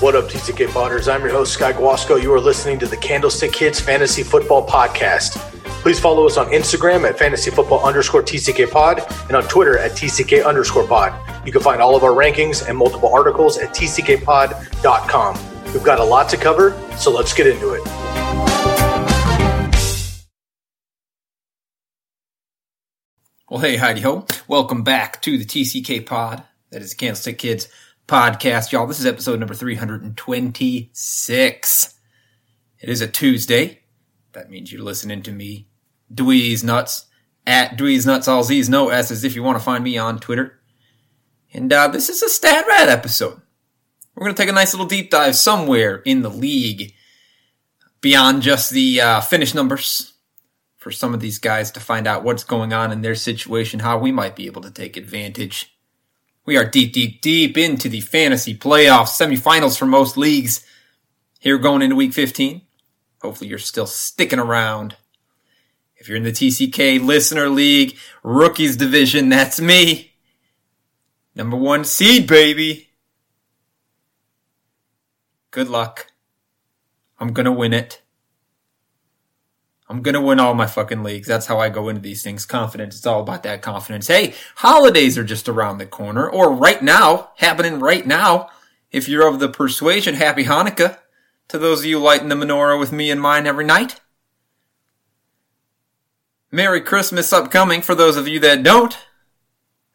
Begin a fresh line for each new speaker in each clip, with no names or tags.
What up, TCK Potters? I'm your host, Sky Guasco. You are listening to the Candlestick Kids Fantasy Football Podcast. Please follow us on Instagram at fantasy football underscore TCK pod and on Twitter at TCK underscore pod. You can find all of our rankings and multiple articles at TCKpod.com. We've got a lot to cover, so let's get into it.
Well, hey, howdy ho. Welcome back to the TCK pod. That is Candlestick Kids podcast, y'all. This is episode number 326. It is a Tuesday. That means you're listening to me, Dweeze Nutz, at Dweeze Nutz, all Z's, no S's, if you want to find me on Twitter. And uh, this is a Stat Rat episode. We're going to take a nice little deep dive somewhere in the league beyond just the uh, finish numbers for some of these guys to find out what's going on in their situation, how we might be able to take advantage we are deep, deep, deep into the fantasy playoffs, semifinals for most leagues. Here going into week 15. Hopefully you're still sticking around. If you're in the TCK listener league, rookies division, that's me. Number one seed, baby. Good luck. I'm gonna win it. I'm gonna win all my fucking leagues. That's how I go into these things. Confidence. It's all about that confidence. Hey, holidays are just around the corner, or right now, happening right now. If you're of the persuasion, happy Hanukkah to those of you lighting the menorah with me and mine every night. Merry Christmas upcoming for those of you that don't.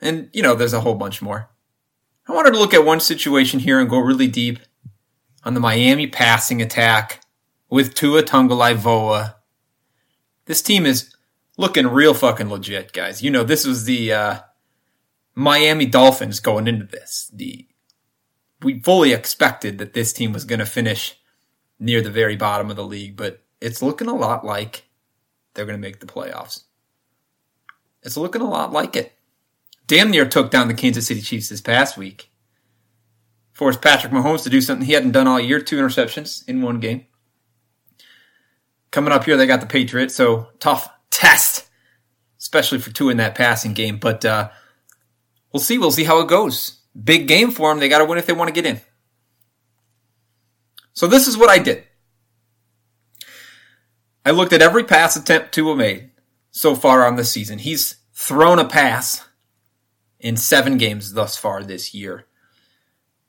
And, you know, there's a whole bunch more. I wanted to look at one situation here and go really deep on the Miami passing attack with Tua Tagovailoa this team is looking real fucking legit, guys. You know, this was the uh, Miami Dolphins going into this. The we fully expected that this team was going to finish near the very bottom of the league, but it's looking a lot like they're going to make the playoffs. It's looking a lot like it. Damn near took down the Kansas City Chiefs this past week. Forced Patrick Mahomes to do something he hadn't done all year, two interceptions in one game. Coming up here, they got the Patriots, so tough test, especially for Tua in that passing game. But uh, we'll see. We'll see how it goes. Big game for them. They got to win if they want to get in. So this is what I did. I looked at every pass attempt Tua made so far on the season. He's thrown a pass in seven games thus far this year.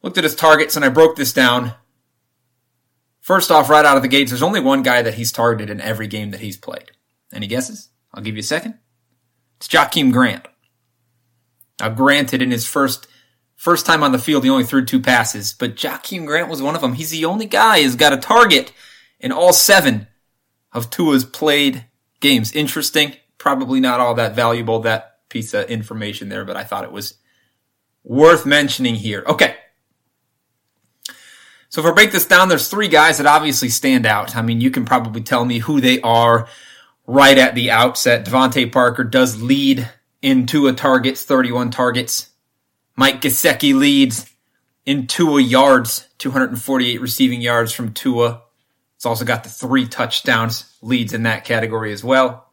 Looked at his targets and I broke this down First off, right out of the gates, there's only one guy that he's targeted in every game that he's played. Any guesses? I'll give you a second. It's Jakeem Grant. Now, granted, in his first first time on the field, he only threw two passes, but Jakeem Grant was one of them. He's the only guy who's got a target in all seven of Tua's played games. Interesting. Probably not all that valuable, that piece of information there, but I thought it was worth mentioning here. Okay. So if I break this down, there's three guys that obviously stand out. I mean, you can probably tell me who they are right at the outset. DeVante Parker does lead in Tua targets, 31 targets. Mike Gesicki leads in Tua yards, 248 receiving yards from Tua. It's also got the three touchdowns leads in that category as well.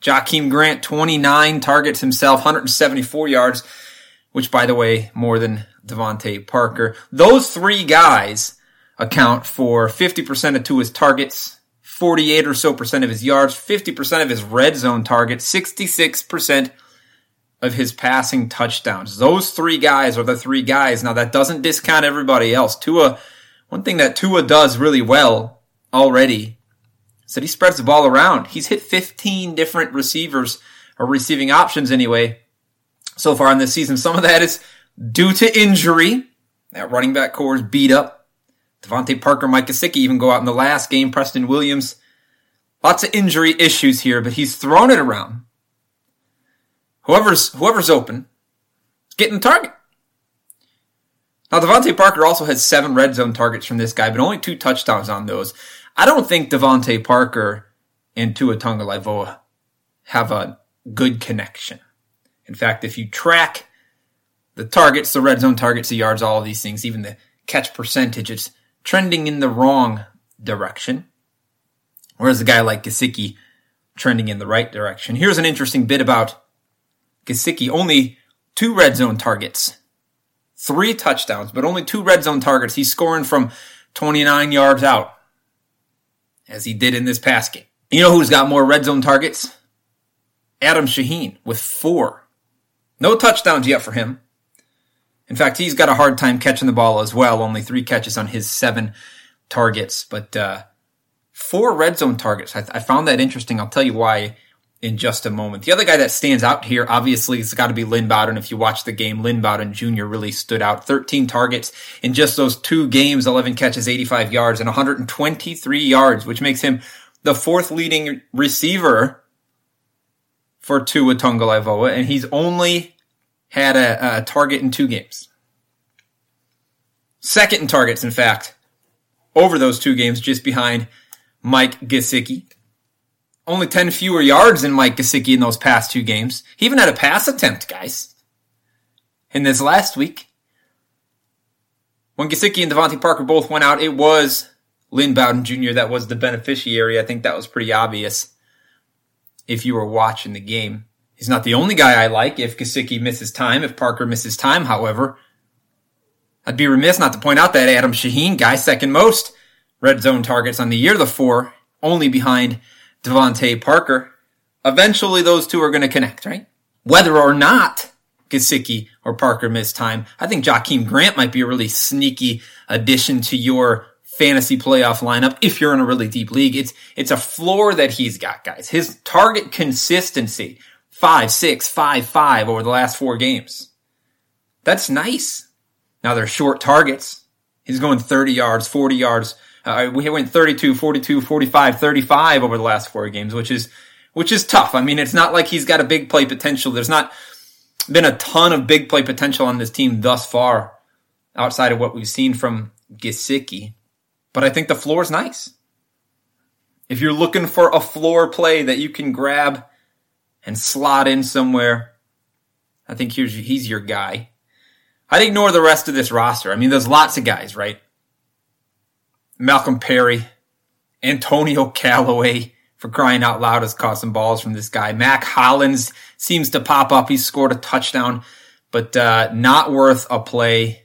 Jakeem Grant, 29 targets himself, 174 yards, which by the way, more than DeVante Parker. Those three guys account for 50% of Tua's targets, 48 or so percent of his yards, 50% of his red zone targets, 66% of his passing touchdowns. Those three guys are the three guys. Now that doesn't discount everybody else. Tua, one thing that Tua does really well already is that he spreads the ball around. He's hit 15 different receivers or receiving options anyway so far in this season. Some of that is due to injury. That running back corps is beat up. DeVante Parker, Mike Gesicki even go out in the last game. Preston Williams. Lots of injury issues here, but he's thrown it around. Whoever's whoever's open, getting target. Now, DeVante Parker also has seven red zone targets from this guy, but only two touchdowns on those. I don't think DeVante Parker and Tua Tagovailoa have a good connection. In fact, if you track the targets, the red zone targets, the yards, all of these things, even the catch percentage, it's trending in the wrong direction. Whereas a guy like Gesicki trending in the right direction. Here's an interesting bit about Gesicki. Only two red zone targets, three touchdowns, but only two red zone targets. He's scoring from 29 yards out, as he did in this past game. You know who's got more red zone targets? Adam Shaheen with four. No touchdowns yet for him. In fact, he's got a hard time catching the ball as well. Only three catches on his seven targets, but uh, four red zone targets. I, I, found that interesting. I'll tell you why in just a moment. The other guy that stands out here, obviously, has got to be Lynn Bowden. If you watch the game, Lynn Bowden Jr. really stood out. 13 targets in just those two games, 11 catches, 85 yards, and 123 yards, which makes him the fourth leading receiver for Tua Tagovailoa, and he's only had a, a target in two games. Second in targets, in fact, over those two games, just behind Mike Gesicki. Only 10 fewer yards than Mike Gesicki in those past two games. He even had a pass attempt, guys. In this last week. When Gesicki and DeVante Parker both went out, it was Lynn Bowden Jr. that was the beneficiary. I think that was pretty obvious if you were watching the game. He's not the only guy I like if Gesicki misses time, if Parker misses time, however. I'd be remiss not to point out that Adam Shaheen guy, second most red zone targets on the year, the four, only behind DeVante Parker. Eventually those two are going to connect, right? Whether or not Gesicki or Parker miss time, I think Jakeem Grant might be a really sneaky addition to your fantasy playoff lineup if you're in a really deep league. It's, it's a floor that he's got, guys. His target consistency five, six, five, five over the last four games. That's nice. Now they're short targets. He's going 30 yards, 40 yards. Uh, we went 32, 42, 45, 35 over the last four games, which is, which is tough. I mean, it's not like he's got a big play potential. There's not been a ton of big play potential on this team thus far outside of what we've seen from Gesicki. But I think the floor is nice. If you're looking for a floor play that you can grab and slot in somewhere. I think he's, your guy. I'd ignore the rest of this roster. I mean, there's lots of guys, right? Malcolm Perry, Antonio Callaway, for crying out loud, has caught some balls from this guy. Mack Hollins seems to pop up. He scored a touchdown, but uh, not worth a play.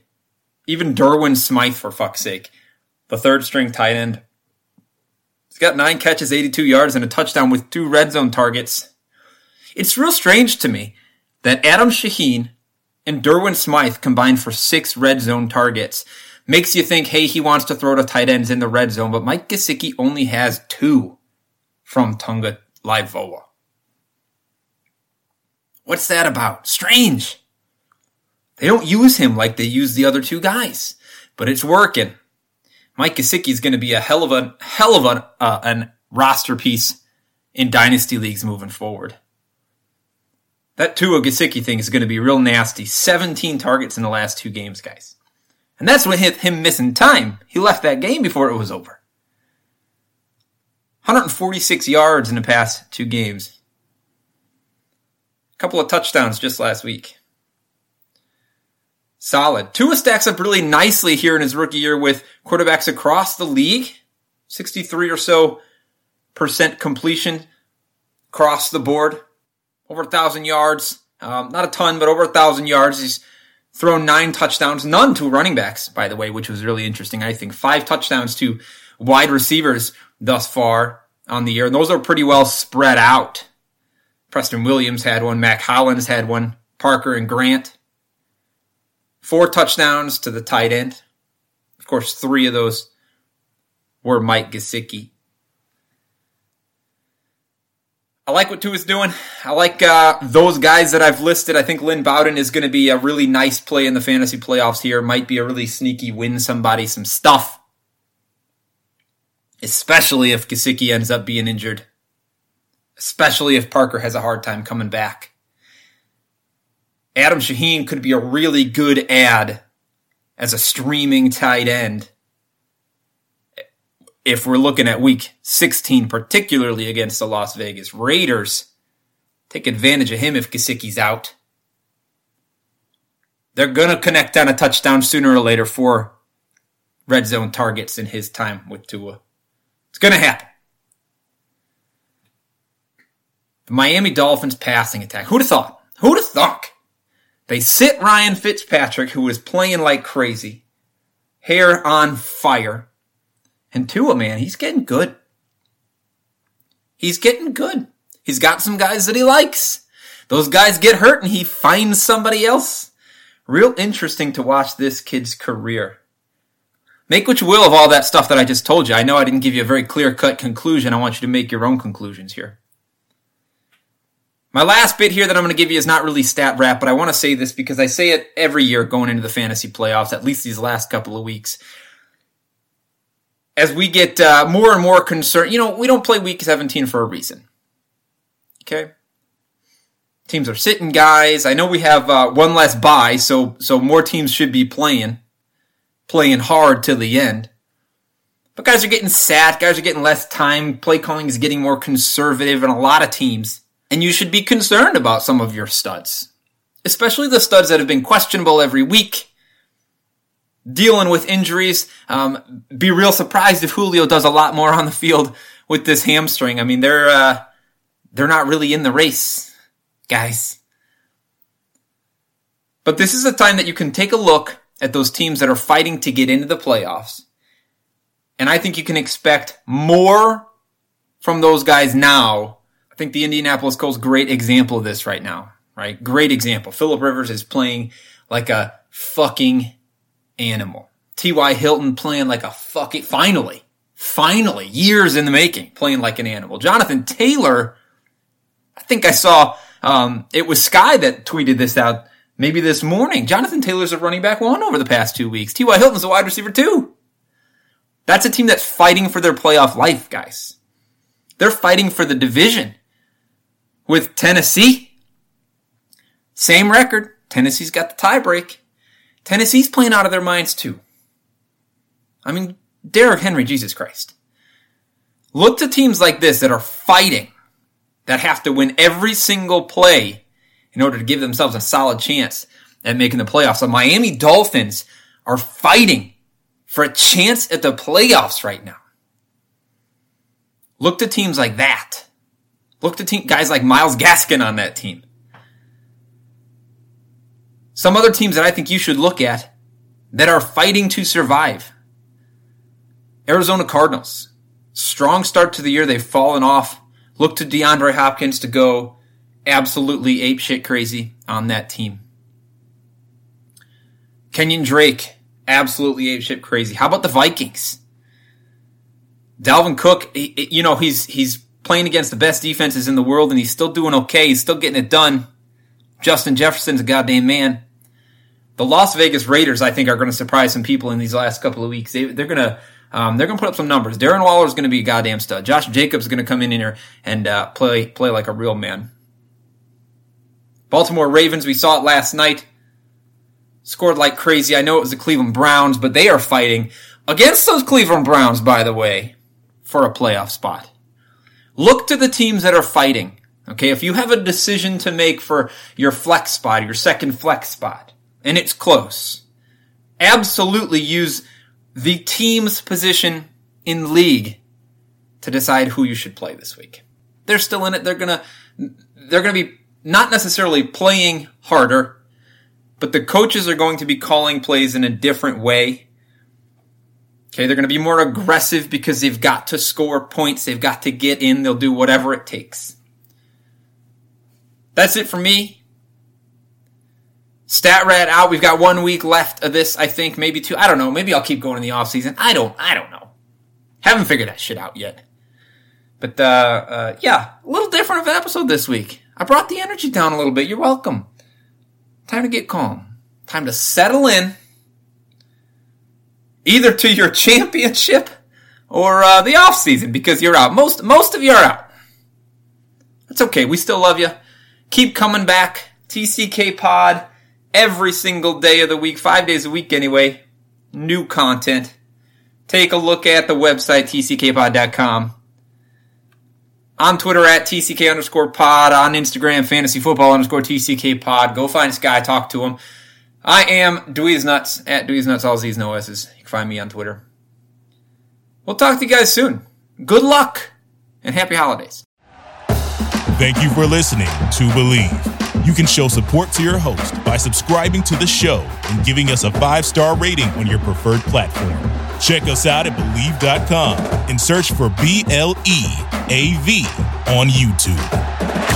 Even Durham Smythe, for fuck's sake, the third string tight end. He's got nine catches, 82 yards, and a touchdown with two red zone targets. It's real strange to me that Adam Shaheen and Durham Smythe combined for six red zone targets. Makes you think, hey, he wants to throw to tight ends in the red zone, but Mike Gesicki only has two from Tunga Laivoa. What's that about? Strange. They don't use him like they use the other two guys, but it's working. Mike Gesicki is going to be a hell of a hell of a uh, an roster piece in dynasty leagues moving forward. That Tua Gesicki thing is going to be real nasty. 17 targets in the last two games, guys. And that's what hit him missing time. He left that game before it was over. 146 yards in the past two games. A couple of touchdowns just last week. Solid. Tua stacks up really nicely here in his rookie year with quarterbacks across the league. 63 or so percent completion across the board over a thousand yards. Um, not a ton, but over a thousand yards. He's thrown nine touchdowns, none to running backs, by the way, which was really interesting. I think five touchdowns to wide receivers thus far on the year. And those are pretty well spread out. Preston Williams had one. Mack Hollins had one. Parker and Grant. Four touchdowns to the tight end. Of course, three of those were Mike Gesicki. I like what Tua's doing. I like uh, those guys that I've listed. I think Lynn Bowden is going to be a really nice play in the fantasy playoffs here. Might be a really sneaky win somebody some stuff. Especially if Gesicki ends up being injured. Especially if Parker has a hard time coming back. Adam Shaheen could be a really good add as a streaming tight end. If we're looking at week 16, particularly against the Las Vegas Raiders, take advantage of him if Gesicki's out. They're going to connect on a touchdown sooner or later for red zone targets in his time with Tua. It's going to happen. The Miami Dolphins passing attack. Who'd have thought? Who'd have thunk? They sit Ryan Fitzpatrick, who is playing like crazy, hair on fire. And Tua, man, he's getting good. He's getting good. He's got some guys that he likes. Those guys get hurt and he finds somebody else. Real interesting to watch this kid's career. Make what you will of all that stuff that I just told you. I know I didn't give you a very clear cut conclusion. I want you to make your own conclusions here. My last bit here that I'm going to give you is not really stat rat, but I want to say this because I say it every year going into the fantasy playoffs, at least these last couple of weeks. As we get uh, more and more concerned, you know, we don't play week 17 for a reason. Okay? Teams are sitting guys. I know we have uh, one less bye, so so more teams should be playing, playing hard to the end. But guys are getting sat. Guys are getting less time. Play calling is getting more conservative, and a lot of teams and you should be concerned about some of your studs, especially the studs that have been questionable every week, dealing with injuries. Um, be real surprised if Julio does a lot more on the field with this hamstring. I mean, they're uh, they're not really in the race, guys. But this is a time that you can take a look at those teams that are fighting to get into the playoffs. And I think you can expect more from those guys now think the Indianapolis Colts great example of this right now, right? Great example. Philip Rivers is playing like a fucking animal. T.Y. Hilton playing like a fucking, finally, finally, years in the making, playing like an animal. Jonathan Taylor, I think I saw, um, it was Sky that tweeted this out maybe this morning. Jonathan Taylor's a running back one over the past two weeks. T.Y. Hilton's a wide receiver two. That's a team that's fighting for their playoff life, guys. They're fighting for the division with Tennessee. Same record. Tennessee's got the tiebreak. Tennessee's playing out of their minds too. I mean, Derrick Henry, Jesus Christ. Look to teams like this that are fighting, that have to win every single play in order to give themselves a solid chance at making the playoffs. The Miami Dolphins are fighting for a chance at the playoffs right now. Look to teams like that. Look to team, guys like Myles Gaskin on that team. Some other teams that I think you should look at that are fighting to survive. Arizona Cardinals. Strong start to the year. They've fallen off. Look to DeAndre Hopkins to go absolutely ape shit crazy on that team. Kenyan Drake, absolutely ape shit crazy. How about the Vikings? Dalvin Cook, you know, he's, he's playing against the best defenses in the world and he's still doing okay. He's still getting it done. Justin Jefferson's a goddamn man. The Las Vegas Raiders, I think, are going to surprise some people in these last couple of weeks. They, are going to um, they're going to put up some numbers. Darren Waller is going to be a goddamn stud. Josh Jacobs is going to come in here and uh, play play like a real man. Baltimore Ravens, we saw it last night. Scored like crazy. I know it was the Cleveland Browns, but they are fighting against those Cleveland Browns, by the way, for a playoff spot. Look to the teams that are fighting. Okay, if you have a decision to make for your flex spot, your second flex spot, and it's close, absolutely use the team's position in league to decide who you should play this week. They're still in it. They're gonna, they're gonna be not necessarily playing harder, but the coaches are going to be calling plays in a different way Okay, they're going to be more aggressive because they've got to score points. They've got to get in. They'll do whatever it takes. That's it for me. Stat rat out. We've got one week left of this, I think, maybe two. I don't know. Maybe I'll keep going in the off season. I don't, I don't know. Haven't figured that shit out yet. But, uh, uh, yeah, a little different of an episode this week. I brought the energy down a little bit. You're welcome. Time to get calm. Time to settle in either to your championship or uh, the off season because you're out. Most most of you are out. That's okay. We still love you. Keep coming back. TCK Pod every single day of the week, five days a week anyway. new content, take a look at the website, tckpod.com. On Twitter at TCK underscore pod, on Instagram, fantasy football underscore TCK pod. Go find this guy, talk to him. I am Dweeze Nutz at Dweeze Nutz, all Z's, no S's. Find me on Twitter. We'll talk to you guys soon. Good luck and happy holidays.
Thank you for listening to Bleav. You can show support to your host by subscribing to the show and giving us a five star rating on your preferred platform. Check us out at Bleav.com and search for B L E A V on YouTube.